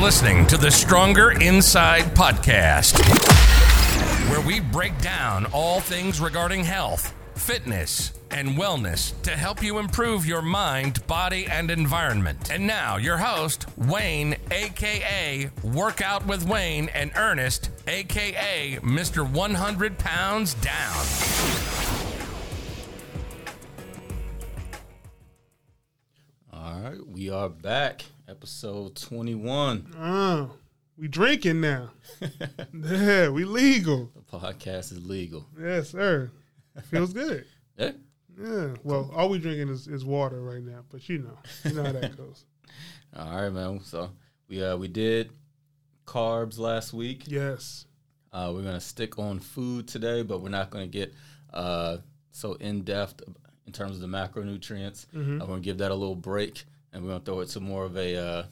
listening to the Stronger Inside podcast, where we break down all things regarding health, fitness, and wellness to help you improve your mind, body, and environment. And now, your host, Wayne, aka Workout with Wayne, and Ernest, aka Mr. 100 Pounds Down. All right, we are back. Episode 21. Oh, we drinking now. yeah, we legal. The podcast is legal. Yes, sir. Feels good. Yeah. Yeah. Well, all we drinking is, is water right now, but you know, you know how that goes. All right, man. So we uh we did carbs last week. Yes. Uh, we're gonna stick on food today, but we're not gonna get uh so in depth in terms of the macronutrients. I'm gonna give that a little break, and we're gonna throw it to more of a uh,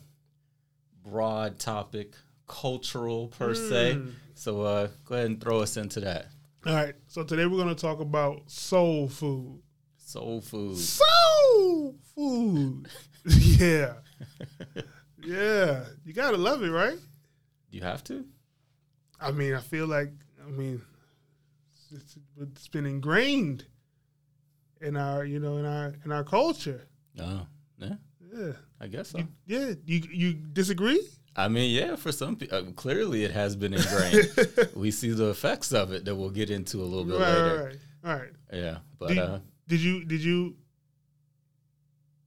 broad topic, cultural per se. So uh, go ahead and throw us into that. All right. So today we're going to talk about soul food. Soul food. Soul food. yeah. Yeah. You got to love it, right? You have to. I mean, I feel like, I mean, it's, it's been ingrained in our, you know, in our, in our culture. Oh, yeah. Yeah. I guess so. Yeah. You, you disagree? I mean, yeah, for some people, uh, clearly it has been ingrained. we see the effects of it that we'll get into a little bit right, later. right, right. All right. Yeah, but Did, uh, did you did you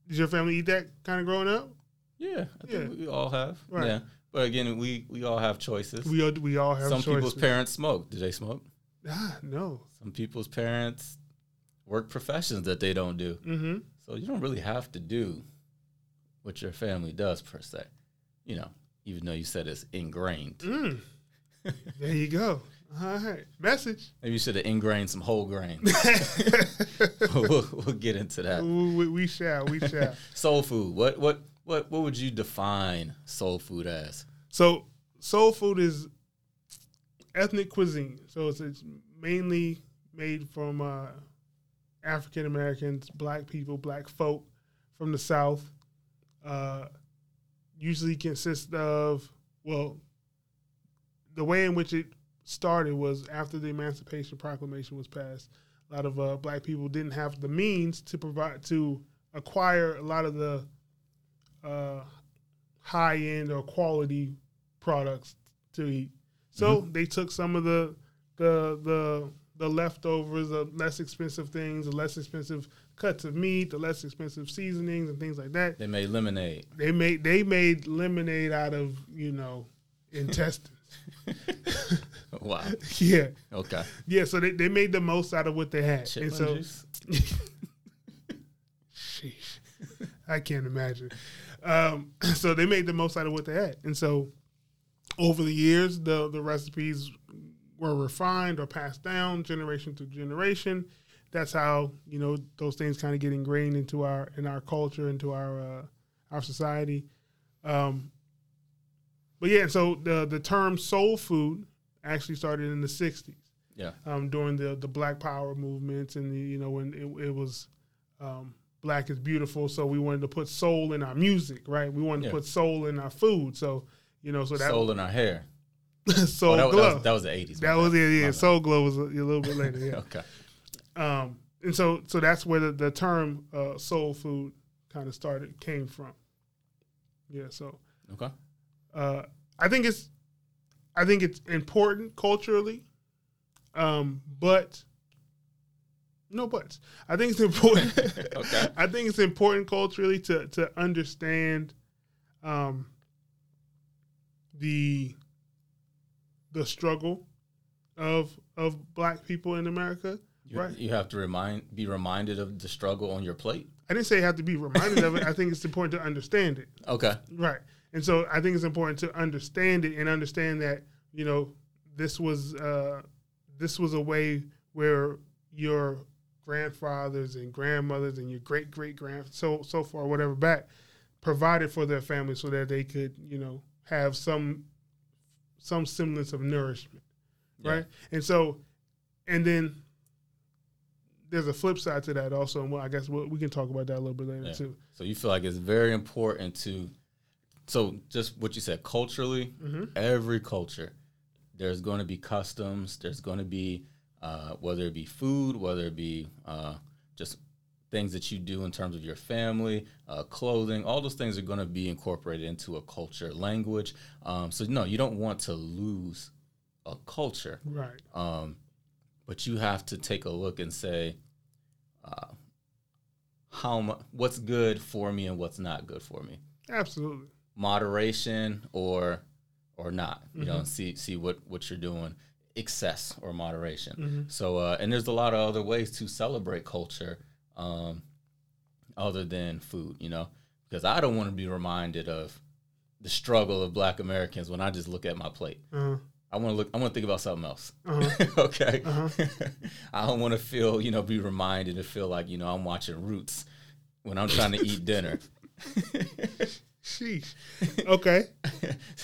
did your family eat that kind of growing up? yeah, I think Yeah. we all have. Right. Yeah, but again, we we all have choices. We all, we all have some choices. people's parents smoke. Do they smoke? Ah, no. Some people's parents work professions that they don't do. Mm-hmm. So you don't really have to do what your family does per se. You know, even though you said it's ingrained. Mm. there you go. All right. Message. Maybe you should have ingrained some whole grain. we'll, we'll get into that. we, we shall. We shall. Soul food. What what what what would you define soul food as? So soul food is ethnic cuisine. So it's, it's mainly made from uh, African Americans, black people, black folk from the South. Uh, usually consists of well, the way in which it started was after the Emancipation Proclamation was passed. A lot of uh, black people didn't have the means to provide to acquire a lot of the uh, high end or quality products to eat. So they took some of the the the the leftovers, the less expensive things, the less expensive cuts of meat, the less expensive seasonings and things like that. They made lemonade. They made they made lemonade out of you know intestines. Wow. yeah, Okay. yeah. So they, they made the most out of what they had, and so juice. Sheesh. I can't imagine. Um, so they made the most out of what they had, and so over the years, the the recipes were refined or passed down generation to generation. That's how you know those things kind of get ingrained into our in our culture, into our uh, our society. Um, but yeah, so the the term soul food actually started in the '60s Yeah. um, during the the Black Power movements and the you know when it, it was um, Black is beautiful, so we wanted to put soul in our music, right? We wanted Yeah. to put soul in our food, so you know, so that Soul in our hair. soul Oh, that, that glow. was, that was the eighties. That was it. Yeah, soul glow was a, a little bit later. Yeah. Okay. Um, and so so that's where the, the term uh, soul food kind of started came from. Yeah. So Okay. uh, I think it's I think it's important culturally, um, but no buts. I think it's important. Okay. I think it's important culturally to to understand um, the the struggle of of black people in America. You, Right. you have to remind be reminded of the struggle on your plate. I didn't say you have to be reminded of it. I think it's important to understand it. Okay. Right. And so I think it's important to understand it and understand that, you know, this was uh, this was a way where your grandfathers and grandmothers and your great great grand so so far whatever back provided for their family so that they could, you know, have some some semblance of nourishment. Yeah. Right? And so and then there's a flip side to that also, and well, I guess we'll, we can talk about that a little bit later Yeah. too. So you feel like it's very important to so just what you said culturally, every culture, there's going to be customs. There's going to be uh, whether it be food, whether it be uh, just things that you do in terms of your family, uh, clothing. All those things are going to be incorporated into a culture, language. Um, so no, you don't want to lose a culture. Right. Um, but you have to take a look and say, uh, how mu- what's good for me and what's not good for me. Absolutely. Moderation or or not. You know, see see what what you're doing. Excess or moderation. So uh, and there's a lot of other ways to celebrate culture, um, other than food. You know, because I don't want to be reminded of the struggle of Black Americans when I just look at my plate. Uh, I want to look. I want to think about something else. Uh-huh. okay. I don't want to feel, you know, be reminded to feel like, you know, I'm watching Roots when I'm trying to eat dinner. sheesh. Okay.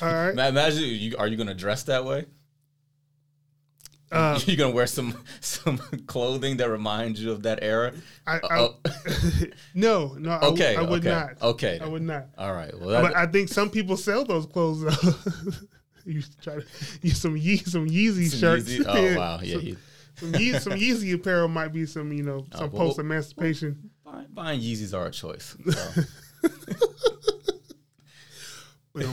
All right. Ma- Imagine, you, are you going to dress that way? Uh, you going to wear some some clothing that reminds you of that era? I, I, Oh, no, no. I, w- okay. I would okay, not. Okay. I would not. All right. Well, that, But I think some people sell those clothes. Though. you try to use some Ye- some Yeezy some shirts. Yeezy- Oh wow. Yeah. some, some, Ye- some Yeezy apparel might be some you know some well, post emancipation. buying, buying Yeezys are a choice. So.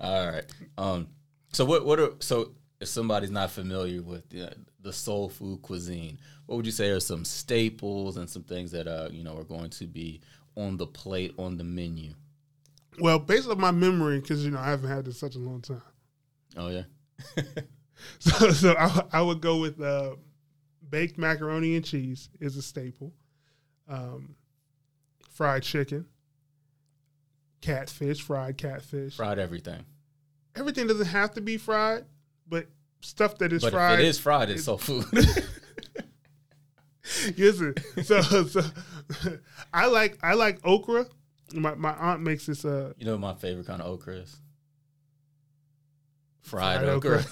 All right. Um. So what? What are so? If somebody's not familiar with the, the soul food cuisine, what would you say are some staples and some things that uh you know are going to be on the plate on the menu? Well, based on my memory, because you know I haven't had this such a long time, Oh yeah. so so I, I would go with uh, baked macaroni and cheese is a staple. Um, fried chicken, catfish, fried catfish. Fried everything. Everything doesn't have to be fried, but stuff that is But fried. if it is fried, it's soul food. Listen, so so I like I like okra. My my aunt makes this uh you know what my favorite kind of okra is? Fried, Fried okra.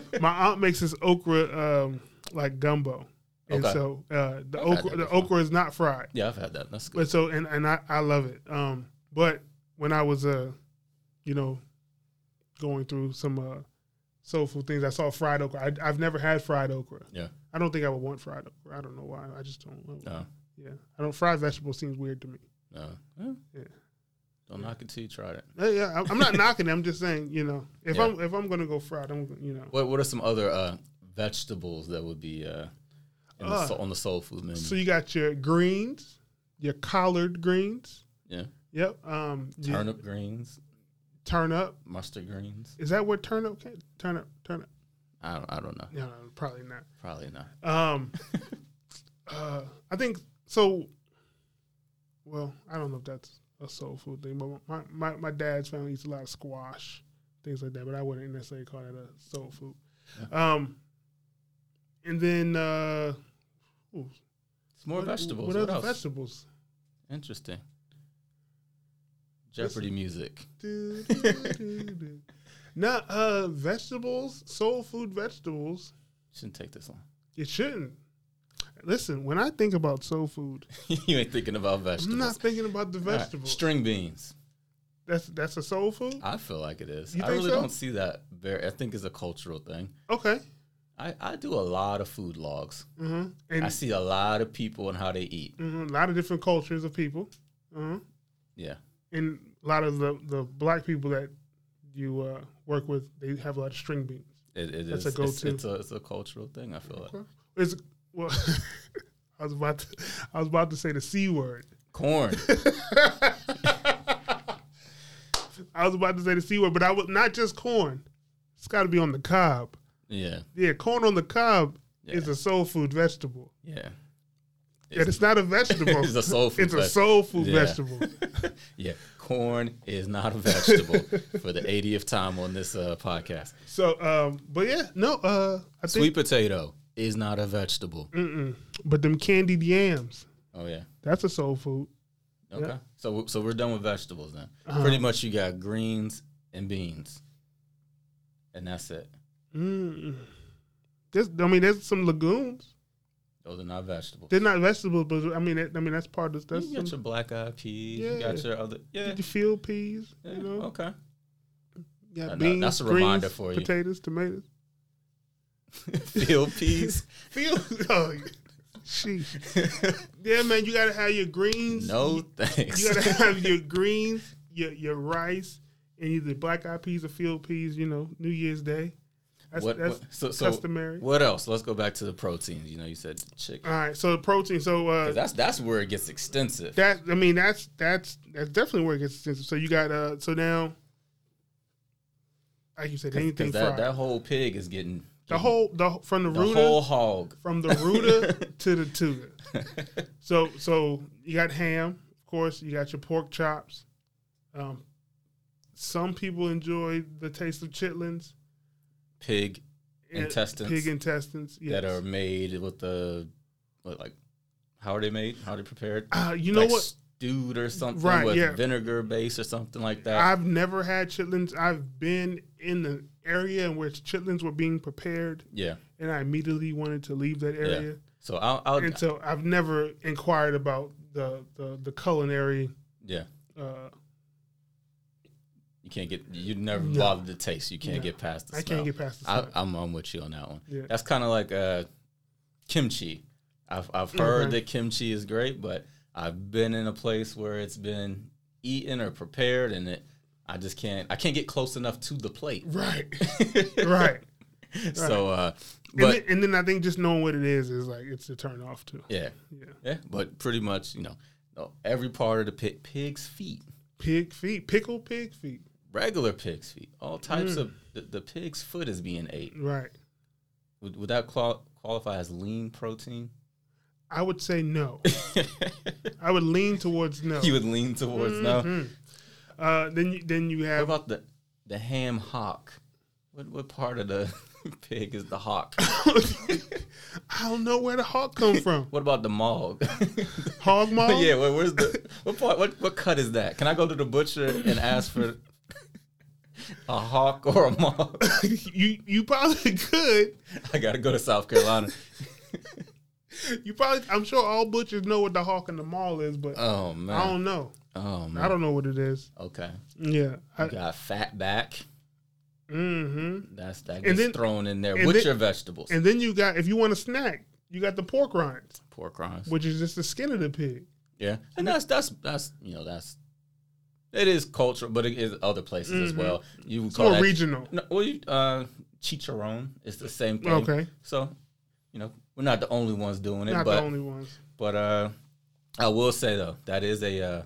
my aunt makes this okra um like gumbo. And Okay. so uh the I've okra the okra is not fried. yeah, I've had that. That's good. But so and and I I love it. Um but when I was uh you know going through some uh soul food things I saw fried okra. I, I've never had fried okra. Yeah. I don't think I would want fried okra. I don't know why. I just don't know. No. Yeah. I don't fried vegetable seems weird to me. No. Yeah. Yeah. Don't knock it till you tried it. Uh, yeah, I'm- not knocking it. I'm just saying, you know, if Yeah. I'm if I'm gonna go fried, I'm you know. What What are some other uh, vegetables that would be uh, the, Uh, soul- on the soul food menu? So you got your greens, your collard greens. yeah, Yep. Um, turnip greens, Turnip. mustard greens. Is that what turnip? Came? Turnip. Turnip. I don't. I don't know. No, no, probably not. Probably not. Um, uh, I think so. Well, I don't know if that's a soul food thing, but my, my, my dad's family eats a lot of squash, things like that. But I wouldn't necessarily call that a soul food. Um, and then uh, ooh, It's more what- vegetables. What, What, other else? vegetables? Interesting. Jeopardy music. Do, do, do, do. Not uh, vegetables, soul food vegetables. Shouldn't take this long. It shouldn't. Listen, when I think about soul food, you ain't thinking about vegetables. I'm not thinking about the All right, vegetables. String beans. That's that's a soul food. I feel like it is. You I really so? don't see that very. I think it's a cultural thing. Okay. I, I do a lot of food logs. hmm And I see a lot of people and how they eat. mhm, a lot of different cultures of people. uh Yeah. And a lot of the, the black people that you uh, work with, they have a lot of string beans. It, it That's is- a it's- go-to. It's, a it's a cultural thing. I feel like Okay. It's well. I was about to, I was about to say the c word. corn. I was about to say the c word, but I was not just corn. It's got to be on the cob. yeah, Yeah, corn on the cob is a soul food vegetable. yeah. and it's not a vegetable. It's a soul food It's a soul food Yeah. vegetable. Yeah, corn is not a vegetable for the 80th time on this uh, podcast. So, um, but yeah, no, uh, I think, Sweet potato is not a vegetable. mm-mm. but them candied yams, Oh yeah. that's a soul food. Okay. Yeah. So so we're done with vegetables then. Uh-huh. Pretty much you got greens and beans. And that's it. Mm. There's, I mean, there's some legumes. Those are not vegetables. They're not vegetables, but I mean, that, I mean that's part of that's you got some, your black eyed peas. You got your other. Yeah. the field peas. yeah, You know, Okay. you got no, beans, that's a greens, reminder for you. potatoes, tomatoes. Field peas. Field. Oh, sheesh. Yeah, man, you gotta have your greens. no thanks. You gotta have your greens, your your rice, and either black eyed peas or field peas. You know, New Year's Day. That's, what, that's what- so, so customary. what else? Let's go back to the proteins. You know, you said chicken. All right, so the protein. So uh, that's that's where it gets extensive. that I mean that's that's that's definitely where it gets extensive. So you got uh so now, like you said, anything that, fried. that whole pig is getting the whole the from the, the rooter whole hog. from the rooter to the tutor. So so you got ham, of course. You got your pork chops. Um, some people enjoy the taste of chitlins, Pig and Intestines. pig intestines. Yes. that are made with the what, like how are they made? How are they prepared? Uh, you know what? Stewed or something Right, with yeah. vinegar base or something like that. I've never had chitlins. I've been in the area in which chitlins were being prepared, yeah. and I immediately wanted to leave that area. So I'll, I'll And so I've never inquired about the the, the culinary. yeah. Uh, You can't get you never No. bothered to taste. You can't No. get past the I smell. can't get past the I, I'm with you on that one. Yeah. That's kind of like uh, kimchi. I've I've heard Okay. that kimchi is great, but I've been in a place where it's been eaten or prepared, and it I just can't I can't get close enough to the plate. right, right. So, uh, And, but then, and then I think just knowing what it is is like it's a turn off too. yeah, Yeah, yeah, but pretty much you know, every part of the pig, pig's feet, pig feet, pickled pig feet. regular pig's feet, all types Mm. of the, the pig's foot is being ate. Right. Would, would that qual- qualify as lean protein? I would say no. I would lean towards no. you would lean towards no. Uh, then you, then you have What about the the ham hock? What what part of the pig is the hock? I don't know where the hawk come from. What about the mog? Hog maw? yeah, where, where's the what part? What what cut is that? Can I go to the butcher and ask for a hawk or a mog? you you probably could. I gotta go to South Carolina. You probably. I'm sure all butchers know what the hawk and the mall is, but Oh man, I don't know. Oh man. I don't know what it is. Okay. Yeah. I, You got fat back. mm-hmm. That's that And gets then- thrown in there with then- your vegetables. And then you got if you want a snack, you got the pork rinds, Pork rinds. which is just the skin of the pig. Yeah, and that's that's that's you know that's it is cultural, but it is other places as Mhm. well. You would call that regional. no, well, you, uh, chicharron is the same thing. Okay. so you know we're not the only ones doing it, Not but the only ones. but uh, I will say though that is a uh,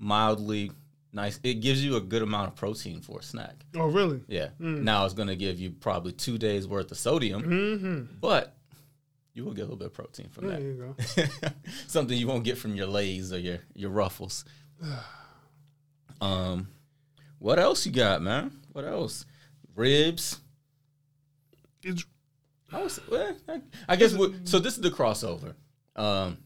mildly nice. It gives you a good amount of protein for a snack. Oh, really? Yeah. Mm. Now it's going to give you probably two days worth of sodium, Mm-hmm. but you will get a little bit of protein from There that. you go. Something you won't get from your lays or your your ruffles. um, what else you got, man? What else? Ribs. It's I, was, well, I, I guess. so this is the crossover. Um,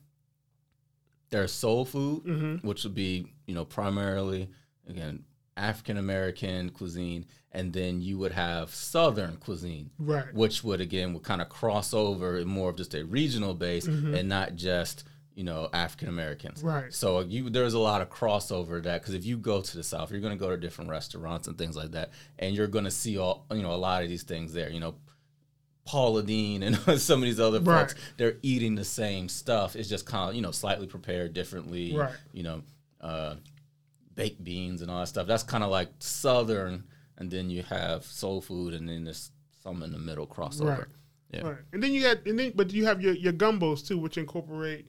there's soul food, Mhm. which would be you know primarily again African American cuisine, and then you would have Southern cuisine, right. which would again would kind of cross over in more of just a regional base mm-hmm. and not just you know African Americans. Right. So uh, you there's a lot of crossover that because if you go to the South, you're going to go to different restaurants and things like that, and you're going to see all you know a lot of these things there. You know. Paula Deen and some of these other Right. folks, they're eating the same stuff. It's just kind of, you know, slightly prepared differently. Right. You know, uh, baked beans and all that stuff. That's kind of like Southern, and then you have soul food, and then there's some in the middle crossover. Right. Yeah. Right. And then you got and then but you have your your gumbos too, which incorporate,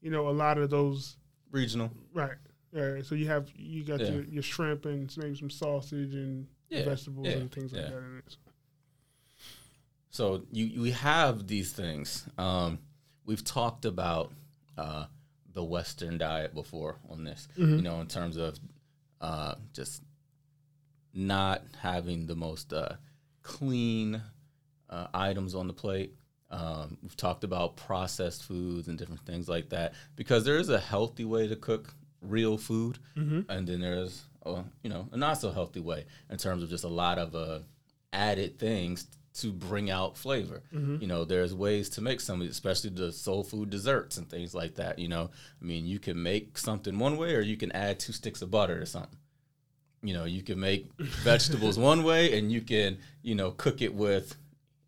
you know, a lot of those Regional. right. Right. So you have you got Yeah. your, your shrimp and maybe some sausage and Yeah, vegetables yeah, and things like that in it. So you you have these things. Um, we've talked about uh, the Western diet before on this. You know, in terms of uh, just not having the most uh, clean uh, items on the plate. Um, we've talked about processed foods and different things like that because there is a healthy way to cook real food, and then there's a, you know a not so healthy way in terms of just a lot of uh, added things to bring out flavor. You know, there's ways to make some, especially the soul food desserts and things like that. You know, I mean, you can make something one way, or you can add two sticks of butter or something. You know, you can make vegetables one way, and you can, you know, cook it with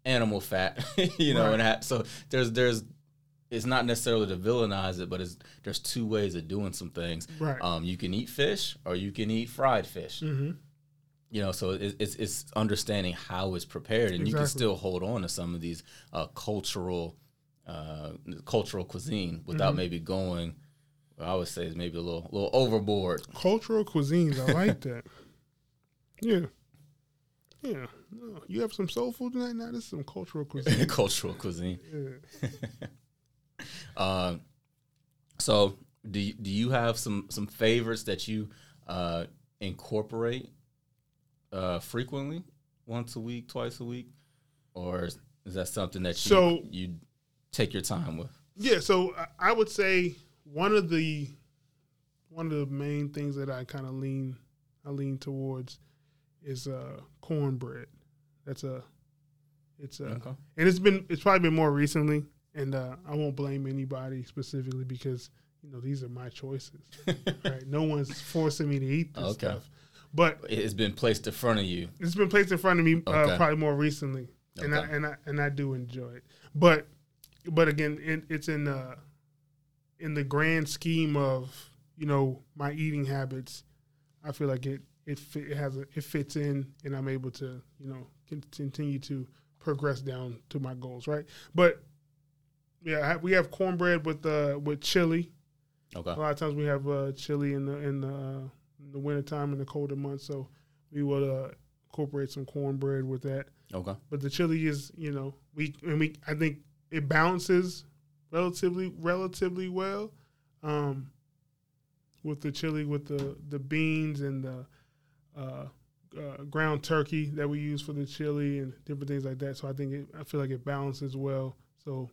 animal fat. you know, Right. and ha- so there's there's it's not necessarily to villainize it, but it's there's two ways of doing some things. Right. Um, you can eat fish, or you can eat fried fish hmm you know so it, it's it's understanding how it's prepared and you can still hold on to some of these uh, cultural uh, cultural cuisine without maybe going i would say is maybe a little little overboard Cultural cuisines, I like that. Yeah, yeah. No, you have some soul food tonight. Now this is some cultural cuisine. cultural cuisine Yeah. um, so do you, do you have some some favorites that you uh, incorporate uh, frequently once a week twice a week or is that something that you, So- you take your time with Yeah, so I- would say one of the one of the main things that I kind of lean I lean towards is uh, cornbread. That's a it's a Okay. and it's been it's probably been more recently, and uh, I won't blame anybody specifically because you know these are my choices. right, no one's forcing me to eat this Okay. stuff, but it's been placed in front of you. it's been placed in front of me uh, Okay. probably more recently, and I and I and I do enjoy it. But but again, it, it's in uh in the grand scheme of you know my eating habits. I feel like it it fit, it has a, it fits in, and I'm able to you know continue to progress down to my goals. Right, but yeah, we have cornbread with uh with chili. Okay. A lot of times we have uh, chili in the in the, uh, in the wintertime in the colder months, so we will uh, incorporate some cornbread with that. Okay. But the chili is, you know, we and we I think it balances relatively relatively well um, with the chili with the the beans and the uh, uh, ground turkey that we use for the chili and different things like that. So I think it, I feel like it balances well. So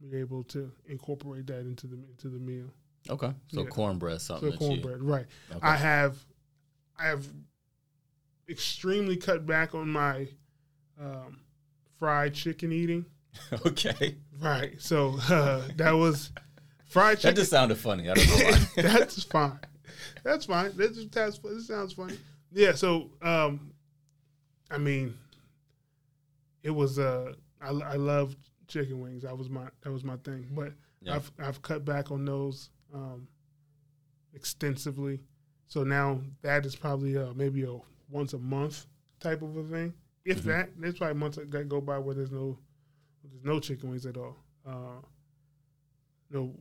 we're able to incorporate that into the into the meal. Okay. So Yeah. cornbread, something So cornbread, right? you. I have, I have extremely cut back on my um, fried chicken eating. okay. Right. So uh, that was fried chicken. That just sounded funny. I don't know why. that's fine. That's fine. That just that's, that sounds funny. Yeah. So, um, I mean, it was uh, I, I love chicken wings. That was my that was my thing. But Yeah. I've I've cut back on those um, extensively. So now that is probably uh, maybe a once a month type of a thing. If Mhm. that, there's probably months that go by where there's no there's no chicken wings at all. Uh, no,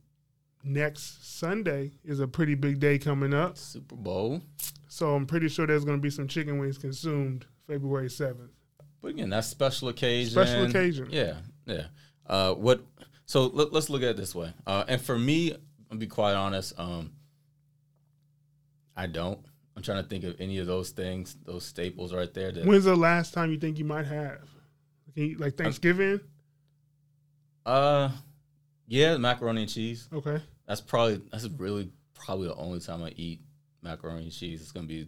next Sunday is a pretty big day coming up, Super Bowl. so I'm pretty sure there's going to be some chicken wings consumed February seventh. But again, that's special occasion. Special occasion. Yeah, yeah. Uh, what? So let, us look at it this way. Uh, and for me, I'll be quite honest. Um, I don't. I'm trying to think of any of those things, those staples right there. That, When's the last time you think you might have? Like Thanksgiving? uh, yeah, macaroni and cheese. Okay. That's probably that's really probably the only time I eat macaroni and cheese. It's gonna be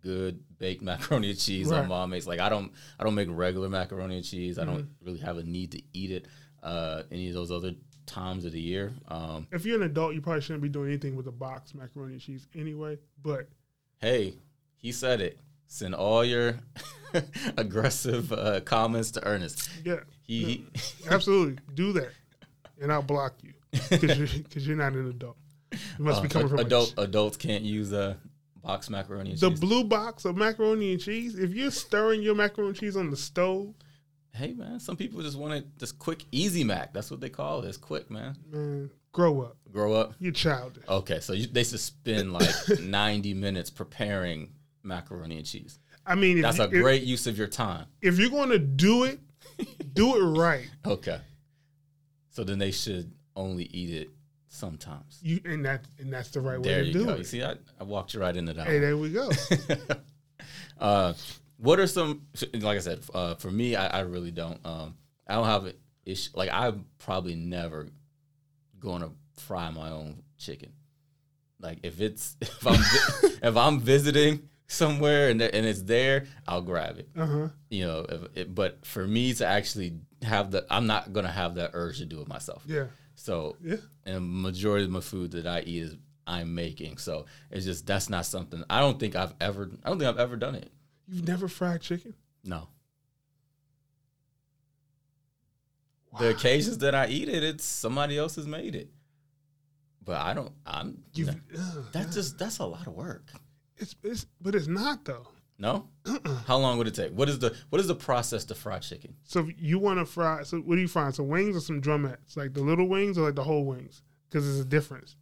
good baked macaroni and cheese Right. on mom makes. Like I don't I don't make regular macaroni and cheese. I don't Mm-hmm. really have a need to eat it uh, any of those other times of the year. Um, If you're an adult, you probably shouldn't be doing anything with a box macaroni and cheese anyway. But hey, he said it. Send all your aggressive uh, comments to Ernest. yeah, He, he absolutely do that, and I'll block you because you're, you're not an adult. You must be uh, coming from a adult adults can't use a box macaroni and cheese. The cheese. blue box of macaroni and cheese, if you're stirring your macaroni and cheese on the stove, hey man, some people just want it just quick, easy mac. That's what they call it. It's quick, man. man, grow up. Grow up. You're childish. Okay, so you, they should spend like 90 minutes preparing macaroni and cheese. I mean, if, That's you, a great use of your time. if, if you're going to do it, do it right. Okay. So then they should only eat it sometimes. You and that and that's the right There way to you do go. You it. see, I, I walked you right into that. Hey, one. there we go. uh, what are some? Like I said, uh, for me, I, I really don't. Um, I don't have an issue. Like I'm probably never going to fry my own chicken. Like if it's if I'm if I'm visiting somewhere and and it's there, I'll grab it. Uh huh. You know, if it, but for me to actually have the, I'm not gonna have that urge to do it myself. Yeah. So, Yeah. and majority of my food that I eat is I'm making. So it's just that's not something I don't think I've ever. I don't think I've ever done it. You've never fried chicken? No. The occasions that I eat it, it's somebody else has made it. But I don't. I'm. You've, no. That's just that's a lot of work. it's, it's but it's not though. No. Uh-uh. How long would it take? What is the what is the process to fry chicken? So you want to fry, so what do you fry? Some wings or some drumettes? Like the little wings or like the whole wings? Because there's a difference.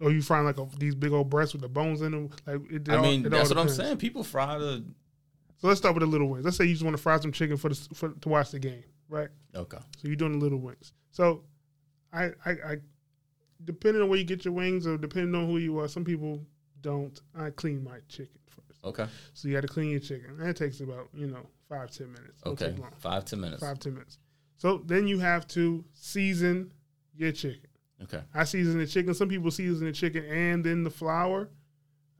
Or you fry like a, these big old breasts with the bones in them. Like it, I mean, all that's what I'm saying. People fry the. So let's start with the little wings. Let's say you just want to fry some chicken for the for, to watch the game, right? Okay. So you're doing the little wings. So I, I, I, depending on where you get your wings or depending on who you are, some people don't. I clean my chicken first. Okay. So you got to clean your chicken. That takes about you know five ten minutes. Okay. Five ten minutes. Five ten minutes. So then you have to season your chicken. Okay. I season the chicken. Some people season the chicken and then the flour.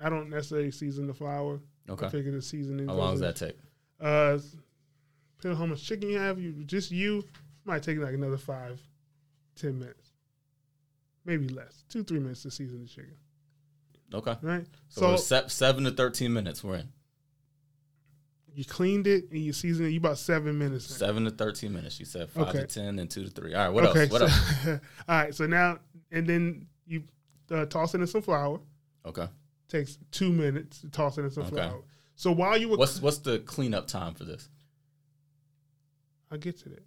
I don't necessarily season the flour. I Okay. figure the seasoning. How long does that take? uh, depending on how much chicken you have, you just you might take like another five, ten minutes, maybe less, two three minutes to season the chicken. Okay. Right. So, So, se- seven to thirteen minutes. We're in you cleaned it and you seasoned it. You about seven minutes. in. seven to thirteen minutes. You said five Okay. to ten, and two to three. All right. What okay. else? What so, else? all right. So now and then you uh, toss it in some flour. Okay. Takes two minutes to toss it in some Okay. flour. So while you were, What's what's the cleanup time for this? I'll get to that.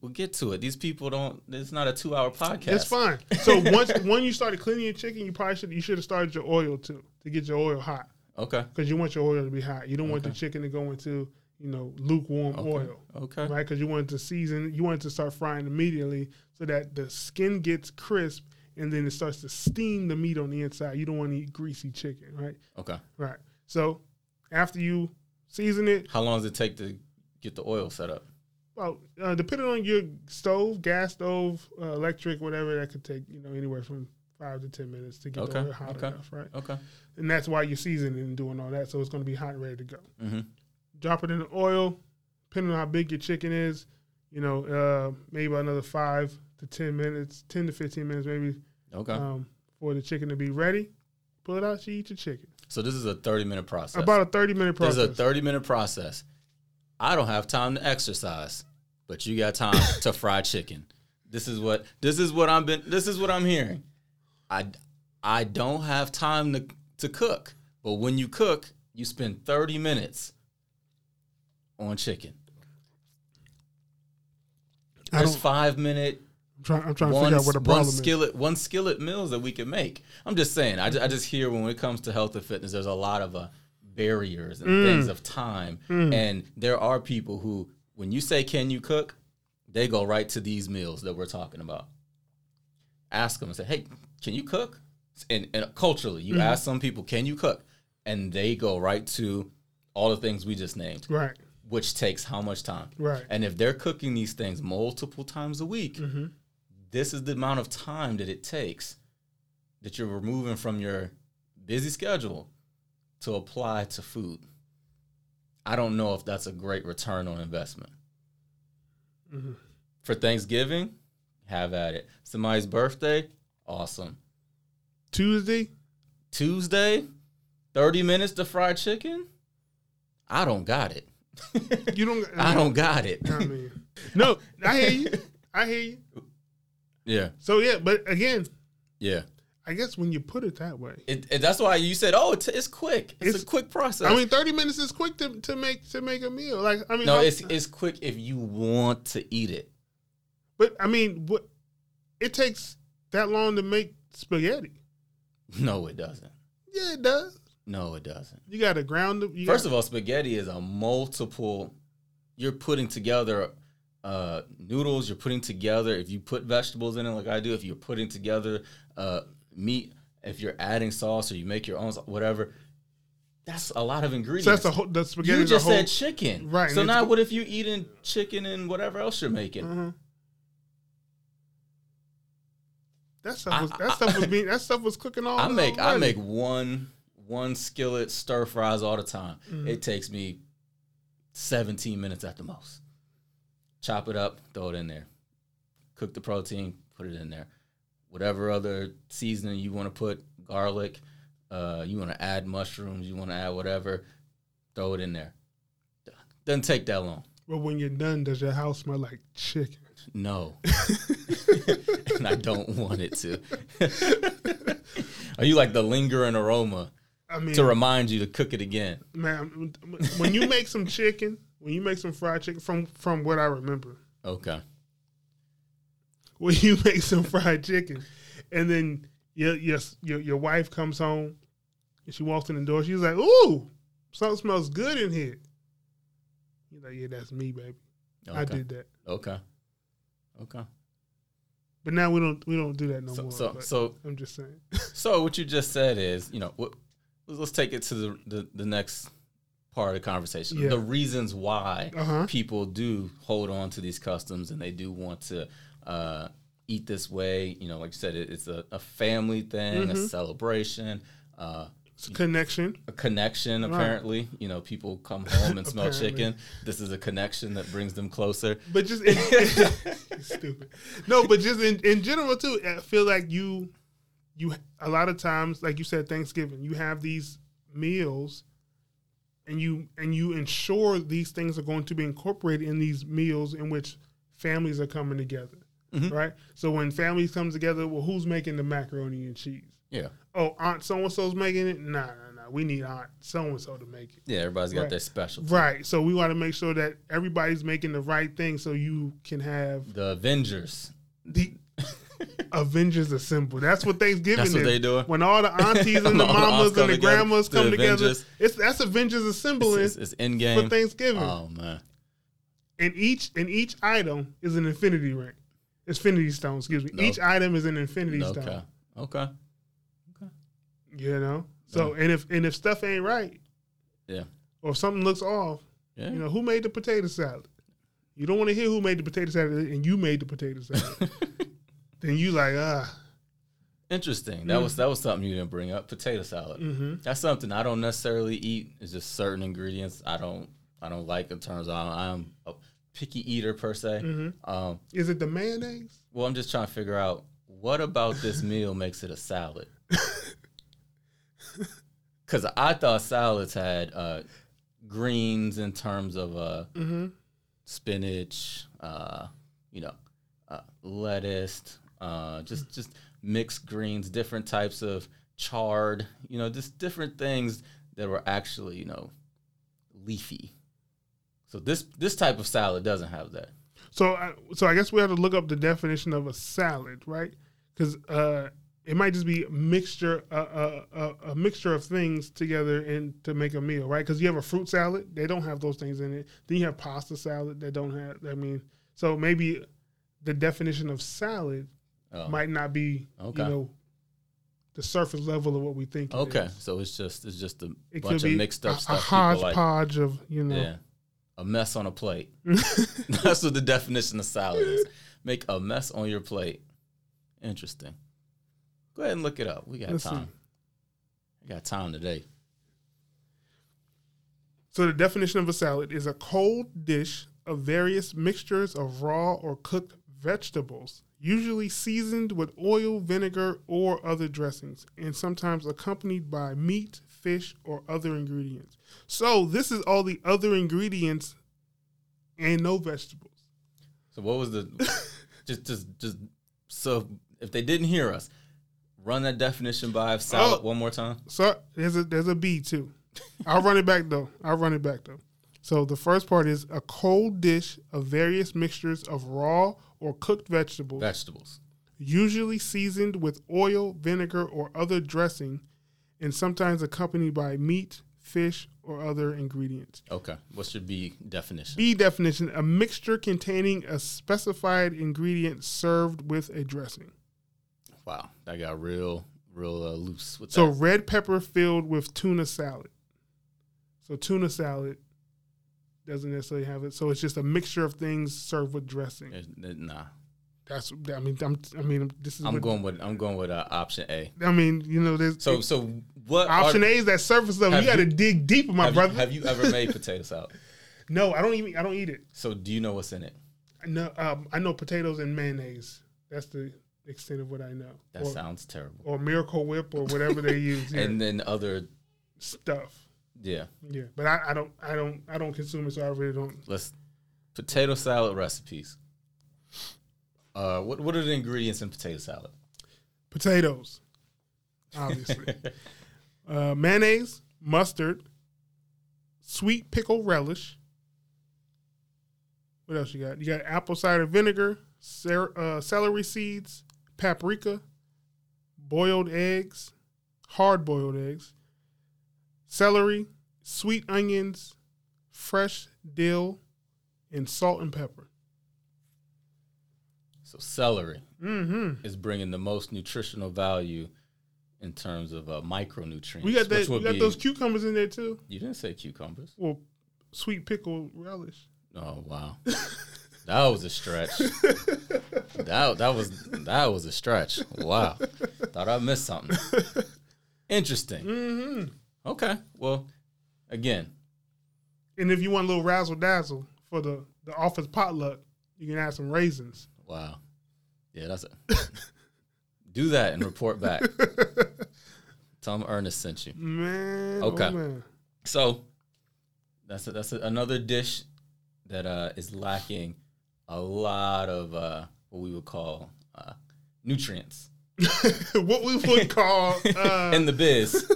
We'll get to it. These people don't. It's not a two-hour podcast. It's fine. So once when you started cleaning your chicken, you probably should you should have started your oil too to get your oil hot. Okay. because you want your oil to be hot. You don't want the chicken to go into you know lukewarm Okay. oil, Okay. right? Because you want it to season. You want it to start frying immediately so that the skin gets crisp and then it starts to steam the meat on the inside. You don't want to eat greasy chicken, right? Okay. Right. So after you season it, How long does it take to get the oil set up? well, uh, depending on your stove, gas stove, uh, electric, whatever, that could take you know anywhere from five to ten minutes to get Okay, the oil hot okay. enough, right? Okay. And that's why you're seasoning and doing all that, so it's going to be hot and ready to go. Mm-hmm. drop it in the oil, depending on how big your chicken is, you know, uh, maybe another five to 10 minutes, 10 to 15 minutes maybe Okay. um, for the chicken to be ready. Pull it out, She eat your chicken. so this is a thirty-minute process. About a 30 minute process. a thirty-minute process. I don't have time to exercise, but you got time to fry chicken. This is what this is what I'm been. This is what I'm hearing. I I don't have time to to cook, but when you cook, you spend thirty minutes on chicken. There's five minute I'm trying, I'm trying to one, figure out what the one problem is. skillet one skillet meals that we can make. I'm just saying. I, I just hear when it comes to health and fitness, there's a lot of uh, barriers and Mm. things of time, and there are people who, when you say, "Can you cook?" they go right to these meals that we're talking about. Ask them and say, "Hey, can you cook?" And, and culturally, you ask some people, "Can you cook?" and they go right to all the things we just named Right, which takes how much time? Right. And if they're cooking these things multiple times a week, Mm-hmm. This is the amount of time that it takes that you're removing from your busy schedule to apply to food. I don't know if that's a great return on investment. Mm-hmm. For Thanksgiving, have at it. Somebody's birthday, awesome. Tuesday, Tuesday, 30 minutes to fry chicken? I don't got it. you don't. I don't got it. I mean, no, I hear you. I hear you. Yeah. So yeah, but again, Yeah. I guess when you put it that way, It, it- that's why you said, "Oh, it's, it's quick. It's, It's- a quick process." I mean, thirty minutes is quick to, to make to make a meal. Like I mean, no, how- it's it's quick if you want to eat it. but I mean, what it takes that long to make spaghetti? No, it doesn't. Yeah, it does. No, it doesn't. You got to ground them. You First gotta, of all, spaghetti is a multiple. You're putting together uh, noodles. You're putting together. If you put vegetables in it, like I do, if you're putting together uh, meat, if you're adding sauce or you make your own, whatever, that's a lot of ingredients. so that's a whole. The spaghetti you just whole. said chicken, Right, So now, what if you're eating chicken and whatever else you're making? Mhm. That stuff I- was that stuff was being that stuff was cooking all. I make I make one one skillet stir fries all the time. Mm-hmm. It takes me 17 minutes at the most. Chop it up, throw it in there. Cook the protein, put it in there. Whatever other seasoning you want to put, garlic, uh, you want to add mushrooms, you want to add whatever, throw it in there. Doesn't take that long. But when you're done, does your house smell like chicken? No. and I don't want it to. Are you like the lingering aroma I mean, to remind you to cook it again? man, when you make some chicken, when you make some fried chicken, from from what I remember, Okay. when you make some fried chicken, and then your your your, your wife comes home, and she walks in the door, she's like, "Ooh, something smells good in here." You're like, "Yeah, that's me, baby. I did that." Okay. Okay. But now we don't we don't do that no So more. so so I'm just saying. so what you just said is, you know, what let's take it to the the, the next part of the conversation. Yeah. The reasons why Uh-huh. people do hold on to these customs and they do want to uh, eat this way. You know, like you said, it, it's a, a family thing, Mm-hmm. a celebration. Uh, It's a connection. a connection apparently you know people come home and smell chicken this is a connection that brings them closer But just in, stupid. No, but just in, in general too, I feel like you you a lot of times, like you said, Thanksgiving, you have these meals and you and you ensure these things are going to be incorporated in these meals in which families are coming together. Mm-hmm. Right? So when families come together, well, who's making the macaroni and cheese? yeah Oh, Aunt so and so's making it? Nah, nah, nah. We need Aunt so and so to make it. yeah everybody's got Right. their special Right. So we want to make sure that everybody's making the right thing so you can have the avengers the Avengers Assemble. That's what Thanksgiving That's what is. they doing? When all the aunties and the All the mamas and the together, grandmas the come together. It's that's Avengers Assembling it's, it's in for Thanksgiving. oh man and each and each item is an infinity ring. Infinity stone, excuse me. No. Each item is an infinity stone. okay Okay. Okay. You know? So and if and if stuff ain't right, yeah or if something looks off, yeah you know, who made the potato salad? You don't want to hear who made the potato salad and you made the potato salad. then you like, ah, interesting that was that was something you didn't bring up potato salad mm-hmm. that's something i don't necessarily eat it's just certain ingredients i don't i don't like in terms of i'm a picky eater per se Mm-hmm. um is it the mayonnaise? Well, I'm just trying to figure out what about this meal makes it a salad. Because I thought salads had uh, greens in terms of uh, Mm-hmm. spinach, uh, you know, uh, lettuce, uh, just just mixed greens, different types of chard, you know, just different things that were actually, you know, leafy. So this this type of salad doesn't have that. So, I, so I guess we have to look up the definition of a salad, right? Because uh, it might just be a mixture, uh, uh, uh, a mixture of things together and to make a meal, right? Because you have a fruit salad, they don't have those things in it. Then you have pasta salad, that don't have. I mean, so maybe the definition of salad Oh. might not be, Okay. you know, the surface level of what we think. Okay, so it's just it's just a it bunch of mixed up a stuff. like. hodgepodge of, you know. Yeah, a mess on a plate. That's what the definition of salad is. Make a mess on your plate. Interesting. Go ahead and look it up. We got Let's see. time. We got time today. So the definition of a salad is a cold dish of various mixtures of raw or cooked vegetables, usually seasoned with oil, vinegar, or other dressings, and sometimes accompanied by meat, fish, or other ingredients. So this is all the other ingredients and no vegetables. So what was the just just just so if they didn't hear us, run that definition by of oh. salad Oh. one more time. So there's a there's a B too. I'll run it back though. I'll run it back though. So the first part is a cold dish of various mixtures of raw or cooked vegetables, Vegetables. usually seasoned with oil, vinegar, or other dressing, and sometimes accompanied by meat, fish, or other ingredients. Okay. What's your B definition? B definition: a mixture containing a specified ingredient served with a dressing. Wow, that got real real uh, loose with So that. red pepper filled with tuna salad. So tuna salad doesn't necessarily have it. So it's just a mixture of things served with dressing. It- it- nah. That's I mean I'm, I mean this is I'm what, going with I'm going with uh, option A. I mean you know there's So so what option are, A is that surface level. You got to dig deeper, my have, you, brother. have you ever made potato salad? no, I don't even I don't eat it. So do you know what's in it? I know um, I know potatoes and mayonnaise. That's the extent of what I know. That or, sounds terrible. or Miracle Whip or whatever they use. And then other stuff. Yeah. Yeah, but I, I don't I don't I don't consume it, so I really don't. Let's potato salad recipes. Uh, what what are the ingredients in potato salad? Potatoes, obviously. uh, mayonnaise, mustard, sweet pickle relish. What else you got? You got apple cider vinegar, cer- uh, celery seeds, paprika, boiled eggs, hard boiled eggs, celery, sweet onions, fresh dill, and salt and pepper. So celery Mm-hmm. is bringing the most nutritional value in terms of uh, micronutrients. We got that. We got be- those cucumbers in there too. You didn't say cucumbers. Well, sweet pickle relish. Oh wow, that was a stretch. that that was that was a stretch. Wow, thought I missed something. Interesting. Mm-hmm. Okay, well, again, And if you want a little razzle dazzle for the the office potluck, you can add some raisins. wow, yeah, that's a do that and report back. Tell them Ernest sent you. Man, Okay. oh man. So that's a, that's a, another dish that uh, is lacking a lot of uh, what we would call uh, nutrients what we would call uh, in the biz,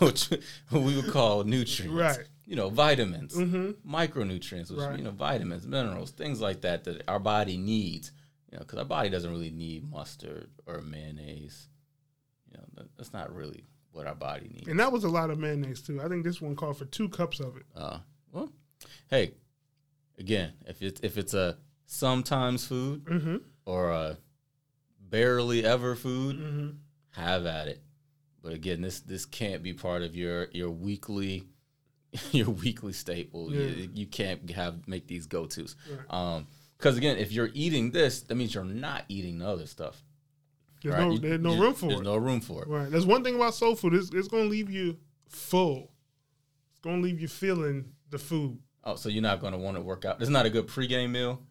which we would call nutrients. Right. You know, vitamins, Mhm. micronutrients, which Right. you know, vitamins, minerals, things like that that our body needs. You know, because our body doesn't really need mustard or mayonnaise. You know, that, that's not really what our body needs. and that was a lot of mayonnaise too. I think this one called for two cups of it. Uh, well, hey, again, if it's if it's a sometimes food Mm-hmm. or a barely ever food, Mm-hmm. have at it. But again, this this can't be part of your your weekly your weekly staple. Yeah. You, you can't have make these go tos. Right. Um, because again, if you're eating this, that means you're not eating the other stuff. There's right? no You- there's no you- room for There's it. There's no room for it. Right. That's one thing about soul food. It's, it's going to leave you full. It's going to leave you feeling the food. Oh, so you're not going to want to work out. This is not a good pregame meal.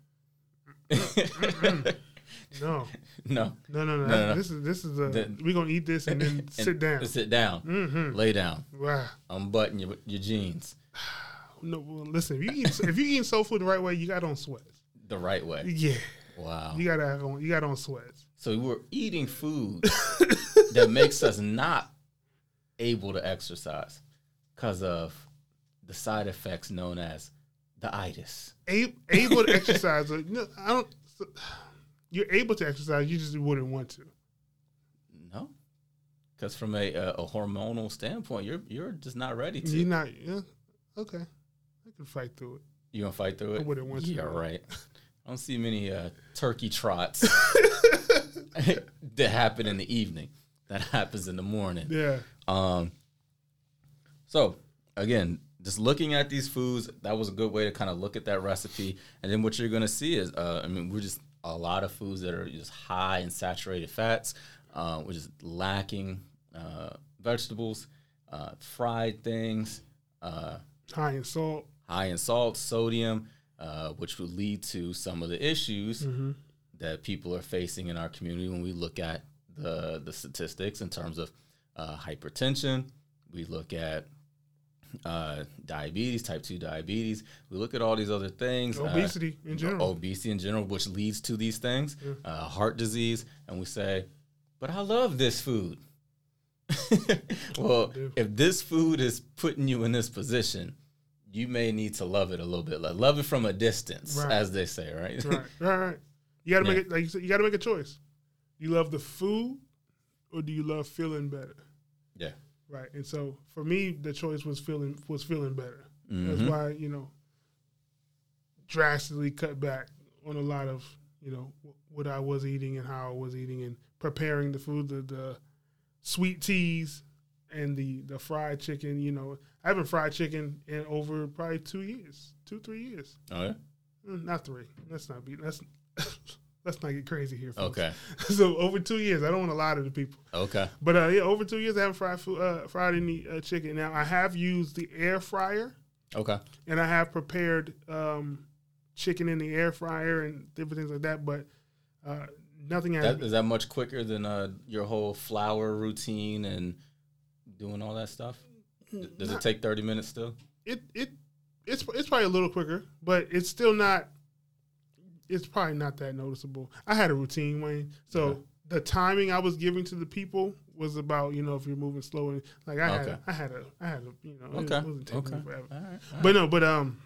No, no. no, no, no. No, no. This is this is a. The- we're gonna eat this and then And sit down. Sit down. Mm-hmm. Lay down. Wow. Unbutton your your jeans No, well, listen. If you eat if you eating soul food the right way, you got on sweats. the right way. Yeah, Wow. you got to have on. You got on sweats. So we're eating food that makes us not able to exercise because of the side effects known as the itis. A- able to exercise. uh, no, I don't. You're able to exercise. You just wouldn't want to. No, because from a, a a hormonal standpoint, you're you're just not ready to. You're not. Yeah. Okay. I can fight through it. You gonna fight through it? I wouldn't want to. Yeah, right. I don't see many uh, turkey trots that happen in the evening. That happens in the morning. Yeah. Um, so again, just looking at these foods, that was a good way to kind of look at that recipe. And then what you're going to see is, uh, I mean, we're just a lot of foods that are just high in saturated fats, uh, which is lacking uh, vegetables, uh, fried things, uh, High in salt. high in salt, sodium, uh, which would lead to some of the issues Mm-hmm. that people are facing in our community when we look at the the statistics in terms of uh, hypertension. We look at uh, diabetes, type two diabetes. We look at all these other things. uh, Obesity in general. obesity in general, which leads to these things, uh, heart disease, and we say, "But I love this food." well, if this food is putting you in this position, you may need to love it a little bit, like love it from a distance, Right. as they say, right? right. Right. Right. You got to Yeah. make it. Like you said, you got to make a choice. You love the food, or do you love feeling better? yeah. Right. And so for me, the choice was feeling was feeling better. Mhm. That's why you know drastically cut back on a lot of you know what I was eating and how I was eating and preparing the food, the, the sweet teas and the the fried chicken. You know, I haven't fried chicken in over probably two years, two three years. Oh yeah. Mm, Not three. Let's not be. Let's let's not get crazy here. Folks. Okay. so over two years, I don't want to lie to the people. Okay. But uh, yeah, over two years, I haven't fried food, uh, fried any uh, chicken. Now I have used the air fryer, Okay. and I have prepared um, chicken in the air fryer and different things like that. But uh, nothing is that much quicker than uh, your whole flour routine and doing all that stuff? Does it take thirty minutes still? it it it's it's probably a little quicker, but it's still not. It's probably not that noticeable. I had a routine, Wayne, so Okay. the timing I was giving to the people was about you know if you're moving slow and like I had Okay. a, I had a I had a you know it Okay. wasn't taking Okay. forever. All right. all right. But no, but um,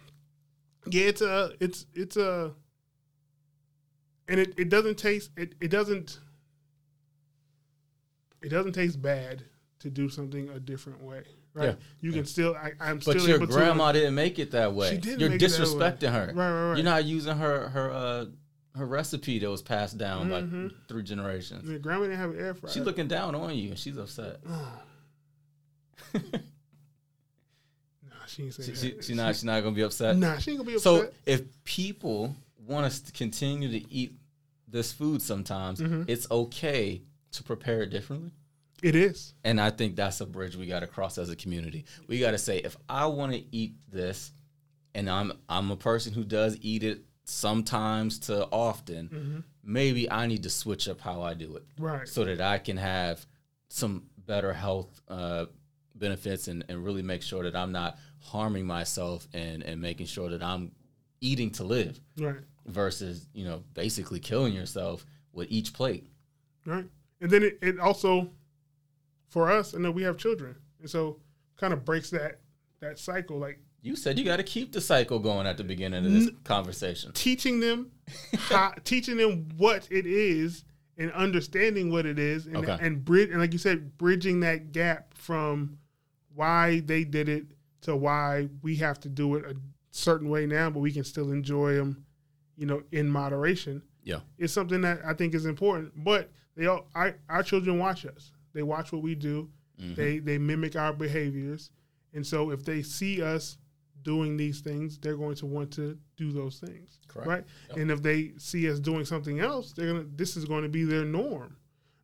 yeah, it's a, it's it's a, and it, it doesn't taste it it doesn't it doesn't taste bad to do something a different way, right? Yeah. You can still I, I'm But still your able grandma to. didn't make it that way. She didn't You're make it that way. disrespecting her. Right, right, right. You're not using her her uh her recipe that was passed down Mhm. by three generations. Yeah, grandma didn't have an air fryer. She's looking down on you and she's upset. Nah, she ain't say she, that. she, she not she's not gonna be upset. Nah, she ain't gonna be upset. So if people want us to continue to eat this food sometimes, Mhm. it's okay to prepare it differently. It is. And I think that's a bridge we got to cross as a community. We got to say if I want to eat this, and I'm I'm a person who does eat it sometimes to often, Mm-hmm. maybe I need to switch up how I do it Right. so that I can have some better health uh, benefits and, and really make sure that I'm not harming myself and, and making sure that I'm eating to live Right. versus, you know, basically killing yourself with each plate. right? And then it, it also, for us, and then we have children, and so kind of breaks that that cycle. Like You said you got to keep the cycle going at the beginning of this conversation. teaching them, how, teaching them what it is, and understanding what it is, and Okay. and bridge, and like you said, bridging that gap from why they did it to why we have to do it a certain way now, but we can still enjoy them, you know, in moderation. Yeah. it's something that I think is important. But they all, I, our children watch us. They watch what we do. Mhm. They they mimic our behaviors, and so if they see us doing these things, they're going to want to do those things, Correct. right? Yep. And if they see us doing something else, they're gonna. This is going to be their norm,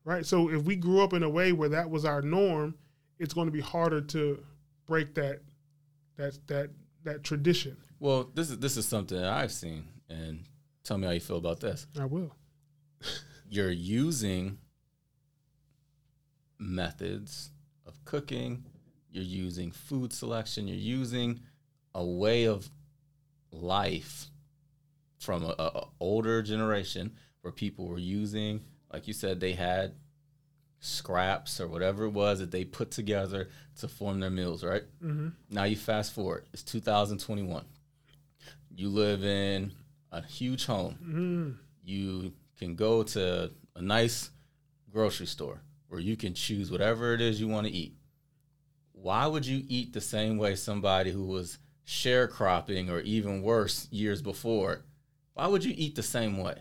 right? So if we grew up in a way where that was our norm, it's going to be harder to break that that that that tradition. Well, this is this is something that I've seen, and tell me how you feel about this. I will. You're using methods of cooking. You're using food selection. You're using a way of life from a, a older generation where people were using, like you said, they had scraps or whatever it was that they put together to form their meals, right? Mm-hmm. Now you fast forward, it's 2021. You live in a huge home. Mm-hmm. You can go to a nice grocery store where you can choose whatever it is you want to eat. Why would you eat the same way somebody who was sharecropping or even worse years before? Why would you eat the same way?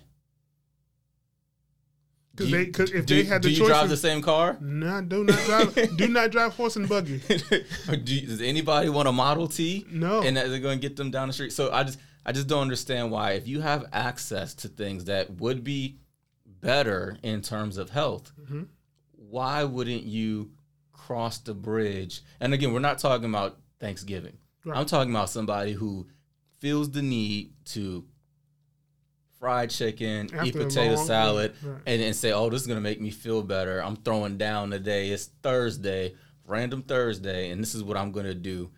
Because they, because if do, they had the do the you choice, drive the same car? Nah, do not drive. do not drive horse and buggy. Do does anybody want a Model T? No. and they're going to get them down the street. So I just I just don't understand why if you have access to things that would be better in terms of health, Mhm. Why wouldn't you cross the bridge? And again, we're not talking about Thanksgiving. Right. I'm talking about somebody who feels the need to fried chicken, eat After a potato salad, right. and, and say, "Oh, this is gonna make me feel better." I'm throwing down today. It's Thursday, random Thursday, and this is what I'm gonna do.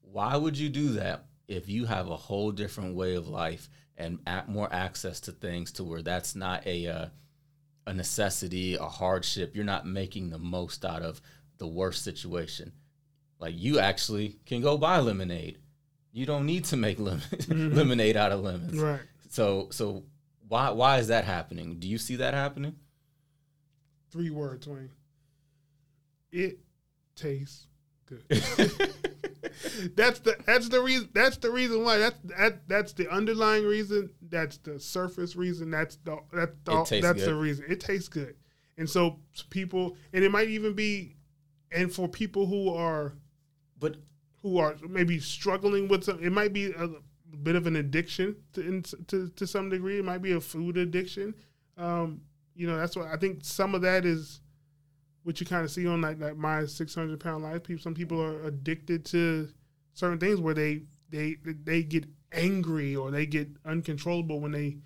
Why would you do that if you have a whole different way of life and more access to things to where that's not a uh, a necessity, a hardship? You're not making the most out of the worst situation. Like you actually can go buy lemonade. You don't need to make lemon- mm-hmm. lemonade out of lemons. Right. So so why why is that happening? Do you see that happening? Three words, Wayne. It tastes good. that's the that's the reason that's the reason why that's that that's the underlying reason that's the surface reason that's the that's the, that's the reason it tastes good and so people and it might even be and for people who are But who are maybe struggling with some it might be a bit of an addiction to in, to, to some degree it might be a food addiction Um, you know, that's what I think. Some of that is what you kind of see on like, like my 600 pound life. People, some people are addicted to certain things where they they they get angry or they get uncontrollable when they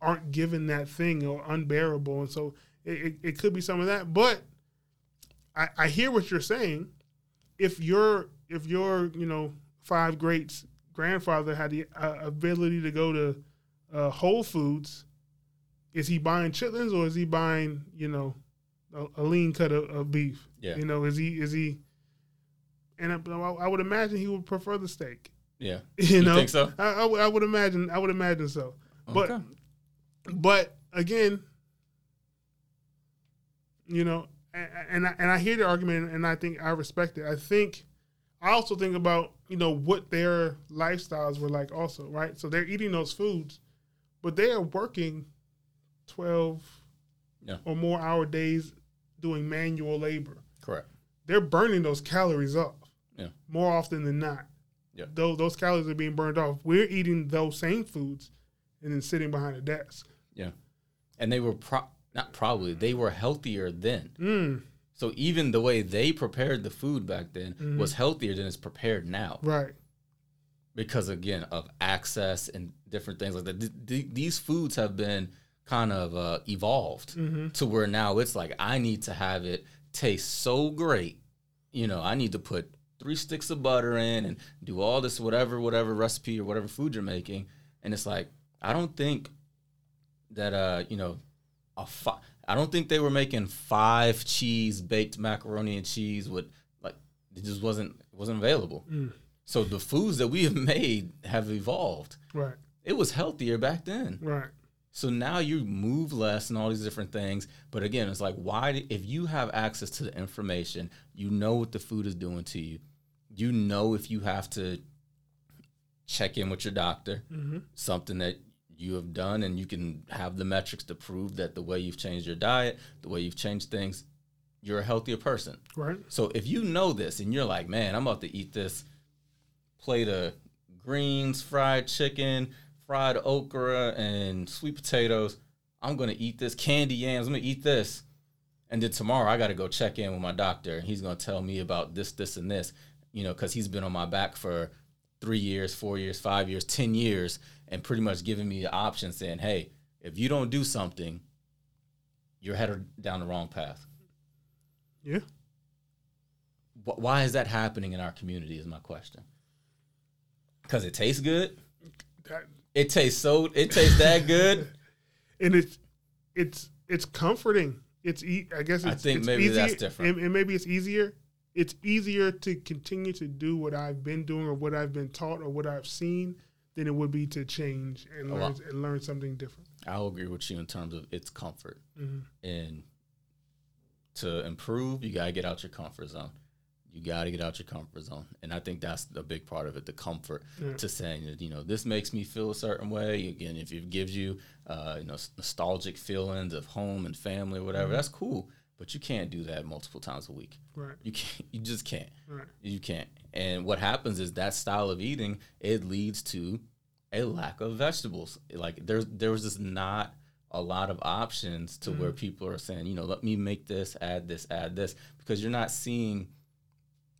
aren't given that thing or unbearable, and so it, it, it could be some of that. But I, I hear what you're saying. If your if your you know five greats grandfather had the uh, ability to go to uh, Whole Foods, is he buying chitlins or is he buying you know a, a lean cut of, of, beef? Yeah. You know, is he is he? And I, I would imagine he would prefer the steak. Yeah. You, You know, think so? I, I, would- imagine. I would imagine so. But Okay. but again, you know, and and I, and I hear the argument, and I think I respect it. I think I also think about you know what their lifestyles were like, also, right? So they're eating those foods, but they are working twelve Yeah. or more hour days doing manual labor. Correct. They're burning those calories off Yeah. more often than not. Yeah. Those those calories are being burned off. We're eating those same foods and then sitting behind a desk. Yeah. And they were pro- not probably they were healthier then. Mm, So even the way they prepared the food back then Mhm. was healthier than it's prepared now right. because again of access and different things like that. Th- th- these foods have been kind of uh, evolved Mm-hmm. to where now it's like I need to have it taste so great. You know, I need to put three sticks of butter in and do all this whatever whatever recipe or whatever food you're making, and it's like I don't think that uh you know a fi- I don't think they were making five cheese baked macaroni and cheese with like it just wasn't wasn't available. Mm. So the foods that we have made have evolved. Right. It was healthier back then. Right. So now you move less and all these different things. But again, it's like, why, if you have access to the information, you know what the food is doing to you. You know if you have to check in with your doctor, Mm-hmm. something that you have done, and you can have the metrics to prove that the way you've changed your diet, the way you've changed things, you're a healthier person. Right. So if you know this and you're like, man, I'm about to eat this plate of greens, fried chicken, fried okra, and sweet potatoes. I'm gonna eat this candy yams. I'm gonna eat this, and then tomorrow I got to go check in with my doctor, and he's gonna tell me about this, this, and this. You know, because he's been on my back for three years, four years, five years, ten years, and pretty much giving me the option, saying, "Hey, if you don't do something, you're headed down the wrong path." Yeah. Wh- why is that happening in our community is my question because it tastes good it tastes so it tastes that good and it's it's it's comforting. It's e- I guess I it's, think it's maybe easier, that's different. And, and maybe it's easier. It's easier to continue to do what I've been doing or what I've been taught or what I've seen than it would be to change and learn and learn something different. i'll agree with you in terms of its comfort. Mhm. and to improve you got to get out your comfort zone. You got to get out your comfort zone. And i think that's a big part of it the comfort Yeah. to saying that you know this makes me feel a certain way. Again if it gives you uh, you know nostalgic feelings of home and family or whatever that's cool but you can't do that multiple times a week Right. you can't you just can't Right. You can't. And what happens is that style of eating it leads to a lack of vegetables. Like there's there was just not a lot of options to where people are saying, you know, let me make this, add this, add this, because you're not seeing,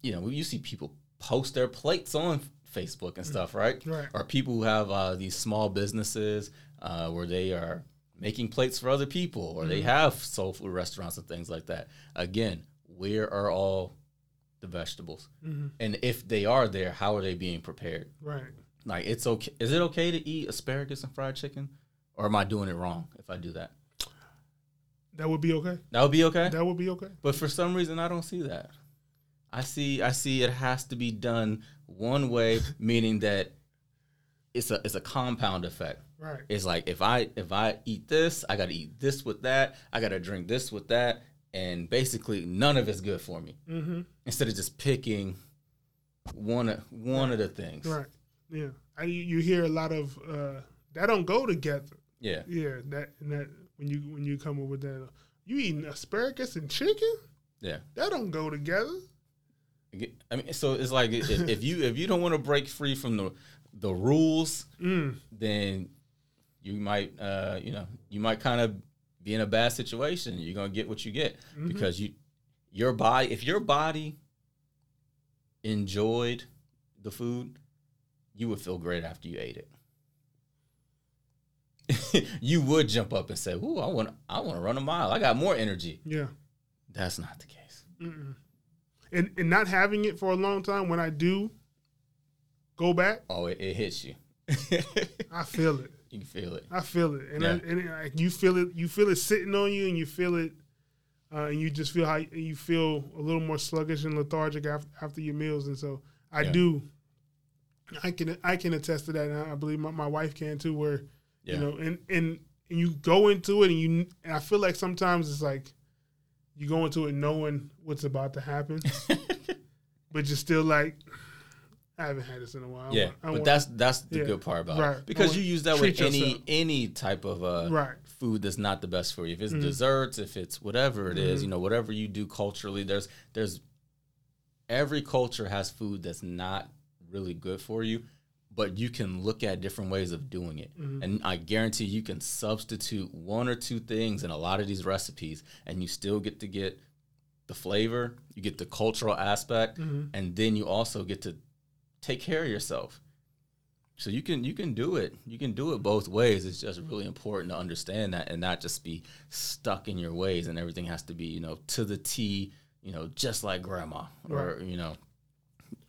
you know, you see people post their plates on Facebook and stuff, right? Right. Or people who have uh, these small businesses uh, where they are making plates for other people, or they have soul food restaurants and things like that. Again, where are all the vegetables? Mm-hmm. And if they are there, how are they being prepared? Right. Like it's okay. Is it okay to eat asparagus and fried chicken, or am I doing it wrong if I do that? That would be okay. That would be okay. That would be okay. But for some reason, I don't see that. I see. I see it has to be done one way, meaning that it's a it's a compound effect. Right. It's like if I if I eat this, I got to eat this with that. I got to drink this with that, and basically none of it's good for me. Mm-hmm. Instead of just picking one of one of the things. Right. Yeah. I, you hear a lot of uh, that don't go together. Yeah. Yeah. That and that when you when you come up with that, you eating asparagus and chicken. Yeah. That don't go together. I mean, so it's like if, if you if you don't want to break free from the the rules, Mm. then you might uh you know you might kind of be in a bad situation. You're gonna get what you get Mhm. because you your body if your body enjoyed the food, you would feel great after you ate it. you would jump up and say, "Ooh, I want I want to run a mile. I got more energy." Yeah. That's not the case. Mm-mm. And and not having it for a long time, when I do go back, Oh, it, it hits you. I feel it. You can feel it. I feel it, and, I, and it, like you feel it. You feel it sitting on you, and you feel it, uh, and you just feel how you feel a little more sluggish and lethargic after, after your meals. And so I Yeah. do. I can I can attest to that, and I believe my, my wife can too. Where Yeah. you know, and and and you go into it, and you and I feel like sometimes it's like you go into it knowing what's about to happen, but you're still like, I haven't had this in a while. Yeah, but that's that's the Yeah. good part about Right. it because you use that with any yourself. any type of uh, right. food that's not the best for you. If it's Mhm. desserts, if it's whatever it is, Mhm. you know, whatever you do culturally, there's there's every culture has food that's not really good for you, but you can look at different ways of doing it. Mhm. And I guarantee you can substitute one or two things in a lot of these recipes and you still get to get the flavor, you get the cultural aspect, and then you also get to take care of yourself. So you can you can do it. You can do it both ways. It's just really important to understand that and not just be stuck in your ways and everything has to be, you know, to the T, you know, just like grandma or Right. you know.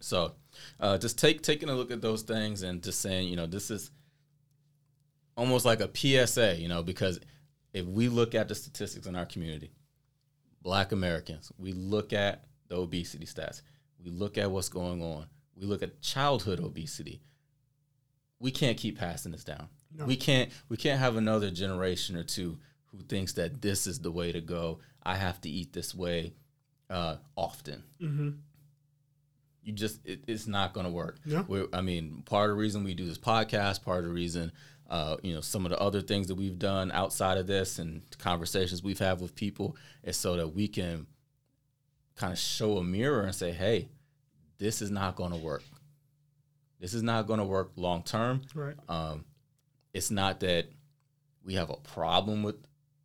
So, uh, just take taking a look at those things and just saying, you know, this is almost like a PSA, you know, because if we look at the statistics in our community, black Americans, we look at the obesity stats, we look at what's going on, we look at childhood obesity. We can't keep passing this down. No. We can't we can't have another generation or two who thinks that this is the way to go. I have to eat this way uh, often. hmm You just it, it's not going to work. Yeah. We're, I mean, part of the reason we do this podcast, part of the reason, uh, you know, some of the other things that we've done outside of this and conversations we've had with people is so that we can kind of show a mirror and say, hey, this is not going to work. This is not going to work long term. Right. Um, it's not that we have a problem with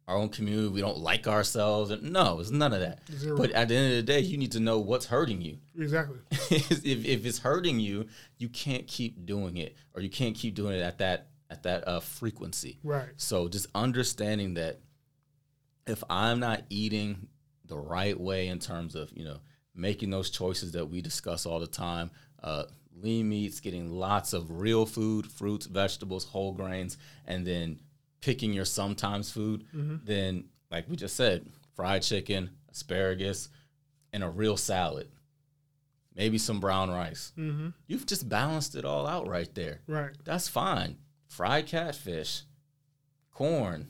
our own community. We don't like ourselves. And no, it's none of that. Zero. But at the end of the day, you need to know what's hurting you. Exactly. if, if it's hurting you, you can't keep doing it, or you can't keep doing it at that at that uh, frequency. Right. So just understanding that if I'm not eating the right way in terms of you know making those choices that we discuss all the time, uh, lean meats, getting lots of real food, fruits, vegetables, whole grains, and then picking your sometimes food, then like we just said, fried chicken, asparagus, and a real salad, maybe some brown rice. hmm You've just balanced it all out right there. Right. That's fine. Fried catfish, corn,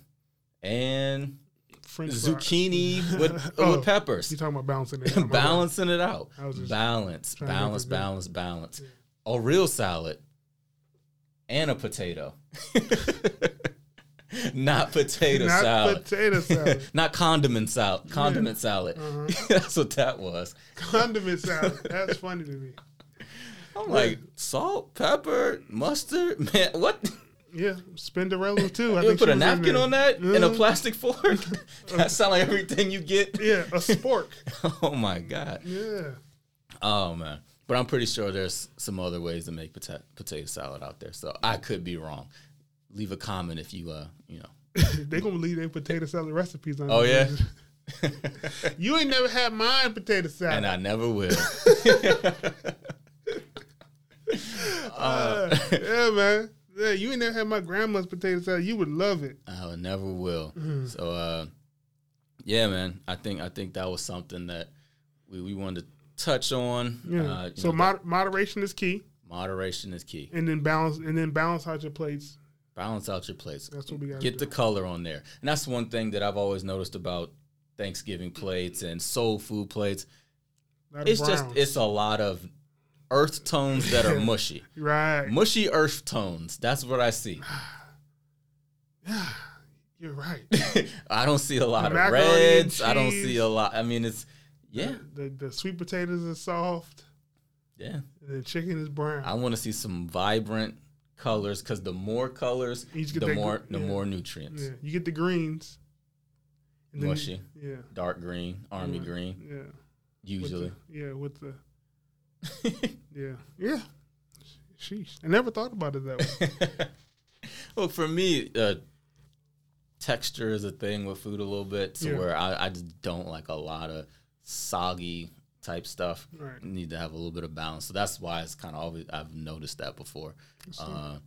and French fries. zucchini with, Oh, with peppers. You talking about balancing it? out. Balancing it out. Balance, trying to make balance, balance, balance. A real salad and a potato. Not potato Not salad. potato salad. Not condiment salad. Condiment salad. Uh-huh. That's what that was. Condiment salad. That's funny to me. I'm like salt, pepper, mustard. Man, what? Yeah, Spinderella too. I You think put a napkin on that in a Uh, plastic fork? that sound like everything you get. Yeah, a spork. Oh my god. Yeah. Oh man. But I'm pretty sure there's some other ways to make potato potato salad out there. So I could be wrong. Leave a comment if you uh you know. they gonna leave their potato salad recipes on. Oh, yeah? you ain't never had mine potato salad. and I never will. Uh, yeah, man. Yeah, you ain't never had my grandma's potato salad. You would love it. I never will. Mm-hmm. So uh yeah, man. I think I think that was something that we, we wanted to touch on. Yeah. Uh, so know, mod- moderation is key, moderation is key. and then balance, and then balance out your plates. Balance out your plates. That's what we got. Get the color on there. And that's one thing that I've always noticed about Thanksgiving plates and soul food plates. It's just it's a lot of earth tones that are mushy. right. Mushy earth tones. That's what I see. Yeah, you're right. I don't see a lot The of reds. I don't see a lot. I mean, it's yeah, The, the sweet potatoes are soft, yeah. the chicken is brown. I want to see some vibrant colors because the more colors, You the more gr- the yeah. more nutrients. yeah, you get the greens. Mushy, Yeah. dark green, army Yeah. green, Yeah. With usually. the- yeah, with the. yeah. Yeah. Sheesh. I never thought about it that way. well, for me, uh, texture is a thing with food a little bit, to Yeah. where I, I just don't like a lot of soggy type stuff. Right. Need to have a little bit of balance. So that's why it's kind of always I've noticed that before. Uh,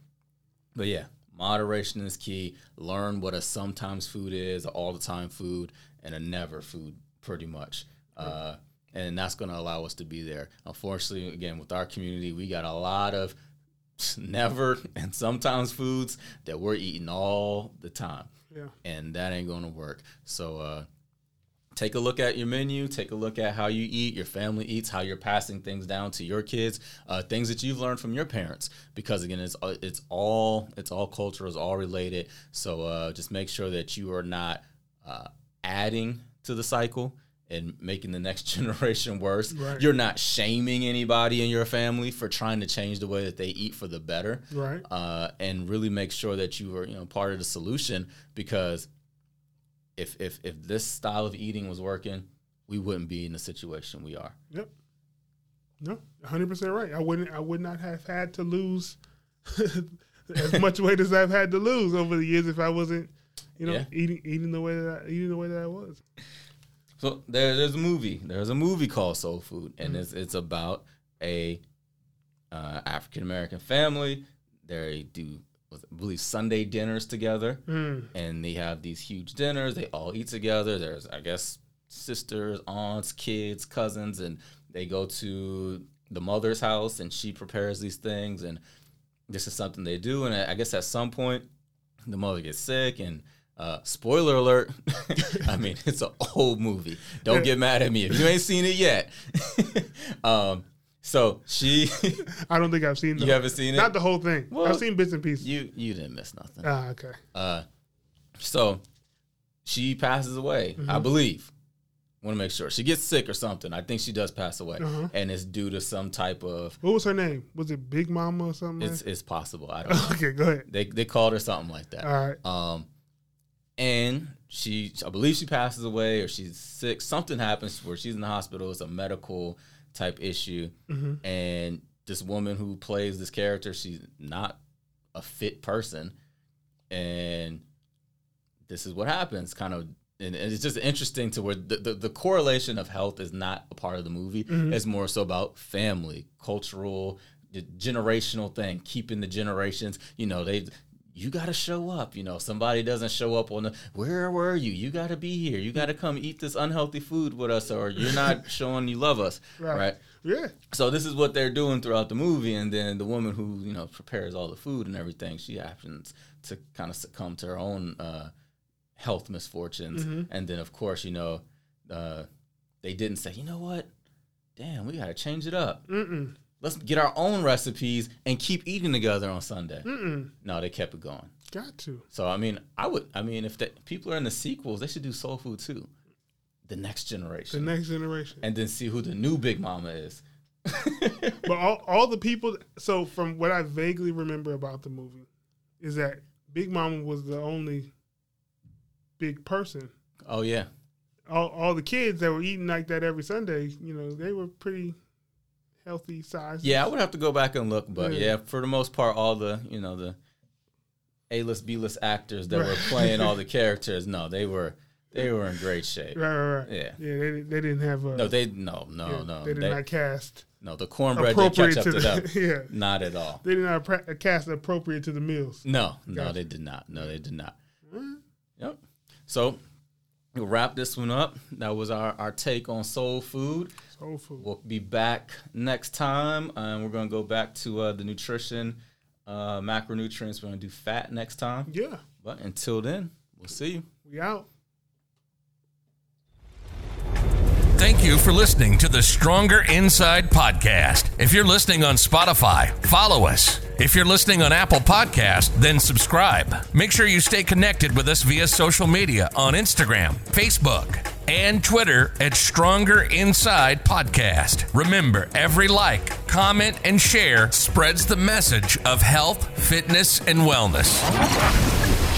but yeah, moderation is key. Learn what a sometimes food is, all the time food, and a never food, pretty much. Uh, and that's going to allow us to be there. Unfortunately, again, with our community, we got a lot of never and sometimes foods that we're eating all the time Yeah. and that ain't gonna work. So uh, take a look at your menu. Take a look at how you eat, your family eats, how you're passing things down to your kids, uh, things that you've learned from your parents. Because again, it's uh, it's all it's all cultural, it's all related. So uh, just make sure that you are not uh, adding to the cycle. And making the next generation worse. Right. You're not shaming anybody in your family for trying to change the way that they eat for the better Right. uh, and really make sure that you are you know part of the solution because if if if this style of eating was working, we wouldn't be in the situation we are. Yep. No, 100% right. I wouldn't I would not have had to lose as much weight as I've had to lose over the years if I wasn't, you know, Yeah. eating eating the way that I, eating the way that I was. So there, there's a movie. There's a movie called Soul Food, and it's it's about a uh, African American family. They do, I believe, Sunday dinners together, Mm. and they have these huge dinners. They all eat together. There's, I guess, sisters, aunts, kids, cousins, and they go to the mother's house, and she prepares these things, and this is something they do. And I guess at some point, the mother gets sick, and uh, spoiler alert. I mean, it's an old movie. Don't get mad at me if you ain't seen it yet. um, so she, I don't think I've seen the you haven't seen it. not the whole thing. Well, I've seen bits and pieces. you you didn't miss nothing. ah, okay. Uh, so she passes away, Mm-hmm. I believe. Want to make sure she gets sick or something. I think she does pass away, Uh-huh. and it's due to some type of. What was her name? Was it Big Mama or something? It's like? it's possible. I don't. know. okay, go ahead. They they called her something like that. All right. Um, and she, I believe she passes away or she's sick. Something happens where she's in the hospital. It's a medical type issue. Mhm. And this woman who plays this character, she's not a fit person. And this is what happens, kind of. And and it's just interesting to where the, the, the correlation of health is not a part of the movie. It's more so about family, cultural, the generational thing, keeping the generations. You know, they you got to show up. You know, somebody doesn't show up on the where were you? You got to be here. You got to come eat this unhealthy food with us, or you're not showing you love us, Right. right? Yeah. So this is what they're doing throughout the movie, and then the woman who you know prepares all the food and everything, she happens to kind of succumb to her own uh, health misfortunes, and then of course you know uh, they didn't say, you know what, damn, we got to change it up. Mm-mm. Let's get our own recipes and keep eating together on Sunday. Mm-mm. No, they kept it going. Got to. So I mean, I would. I mean, if the, people are in the sequels, they should do soul food too. The next generation. The next generation. and then see who the new Big Mama is. But all, all the people, so from what I vaguely remember about the movie, is that Big Mama was the only big person. Oh yeah, All, all the kids that were eating like that every Sunday, you know, they were pretty healthy size. yeah. I would have to go back and look, but Yeah. yeah, for the most part, all the you know the A list, B list actors that were playing all the characters, no, they were they were in great shape. Right, right, right. Yeah. Yeah, they, they didn't have a. No, they no no yeah, no They did they- not cast no the cornbread didn't catch up to to them. yeah. Not at all. They did not pra- cast appropriate to the meals. No, no, they did not. No, they did not. Mm. Yep. So we'll wrap this one up. That was our, our take on soul food. Soul food. We'll be back next time. and we're going to go back to uh, the nutrition, uh, macronutrients. We're going to do fat next time. Yeah. But until then, we'll see you. We out. Thank you for listening to the Stronger Inside podcast. If you're listening on Spotify, follow us. If you're listening on Apple Podcast, then subscribe. Make sure you stay connected with us via social media on Instagram, Facebook, and Twitter at Stronger Inside Podcast. Remember, every like, comment, and share spreads the message of health, fitness, and wellness.